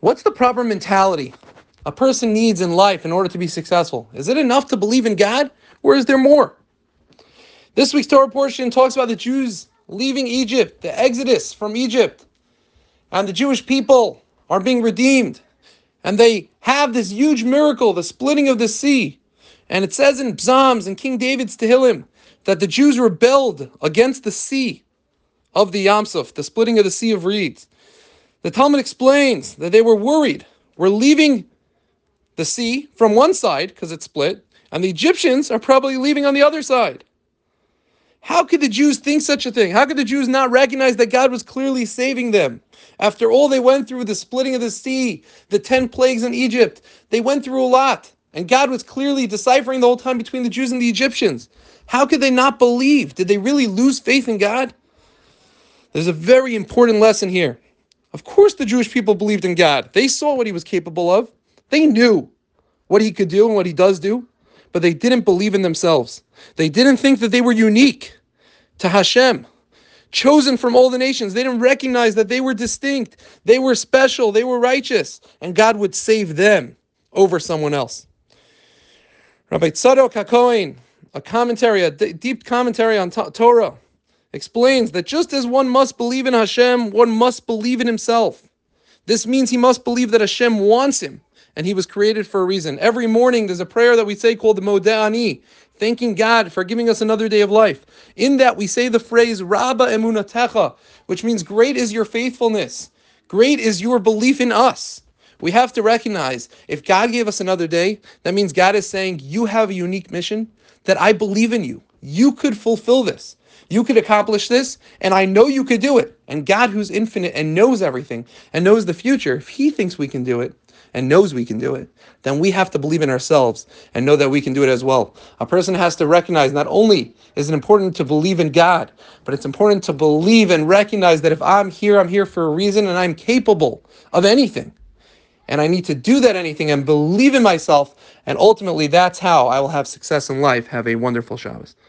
What's the proper mentality a person needs in life in order to be successful? Is it enough to believe in God, or is there more? This week's Torah portion talks about the Jews leaving Egypt, the exodus from Egypt, and the Jewish people are being redeemed. And they have this huge miracle, the splitting of the sea. And it says in Psalms and King David's Tehillim that the Jews rebelled against the sea of the Yam Suf, the splitting of the Sea of Reeds. The Talmud explains that they were worried. We're leaving the sea from one side because it's split, and the Egyptians are probably leaving on the other side. How could the Jews think such a thing? How could the Jews not recognize that God was clearly saving them? After all they went through, the splitting of the sea, the 10 plagues in Egypt, they went through a lot. And God was clearly deciphering the whole time between the Jews and the Egyptians. How could they not believe? Did they really lose faith in God? There's a very important lesson here. Of course, the Jewish people believed in God. They saw what he was capable of, they knew what he could do and what he does do, but they didn't believe in themselves. They didn't think that they were unique to Hashem, chosen from all the nations. They didn't recognize that they were distinct, they were special, they were righteous, and God would save them over someone else. Rabbi Tzadok HaKohen, a commentary, a deep commentary on Torah, explains that just as one must believe in Hashem, one must believe in himself. This means he must believe that Hashem wants him and he was created for a reason. Every morning there's a prayer that we say called the Modeh Ani, thanking God for giving us another day of life. In that we say the phrase Rabba Emunatecha, which means great is your faithfulness. Great is your belief in us. We have to recognize if God gave us another day, that means God is saying, You have a unique mission, that I believe in you. You could fulfill this. You could accomplish this, and I know you could do it. And God, who's infinite and knows everything and knows the future, if He thinks we can do it and knows we can do it, then we have to believe in ourselves and know that we can do it as well. A person has to recognize not only is it important to believe in God, but it's important to believe and recognize that if I'm here, I'm here for a reason and I'm capable of anything. And I need to do that anything and believe in myself. And ultimately, that's how I will have success in life. Have a wonderful Shabbos.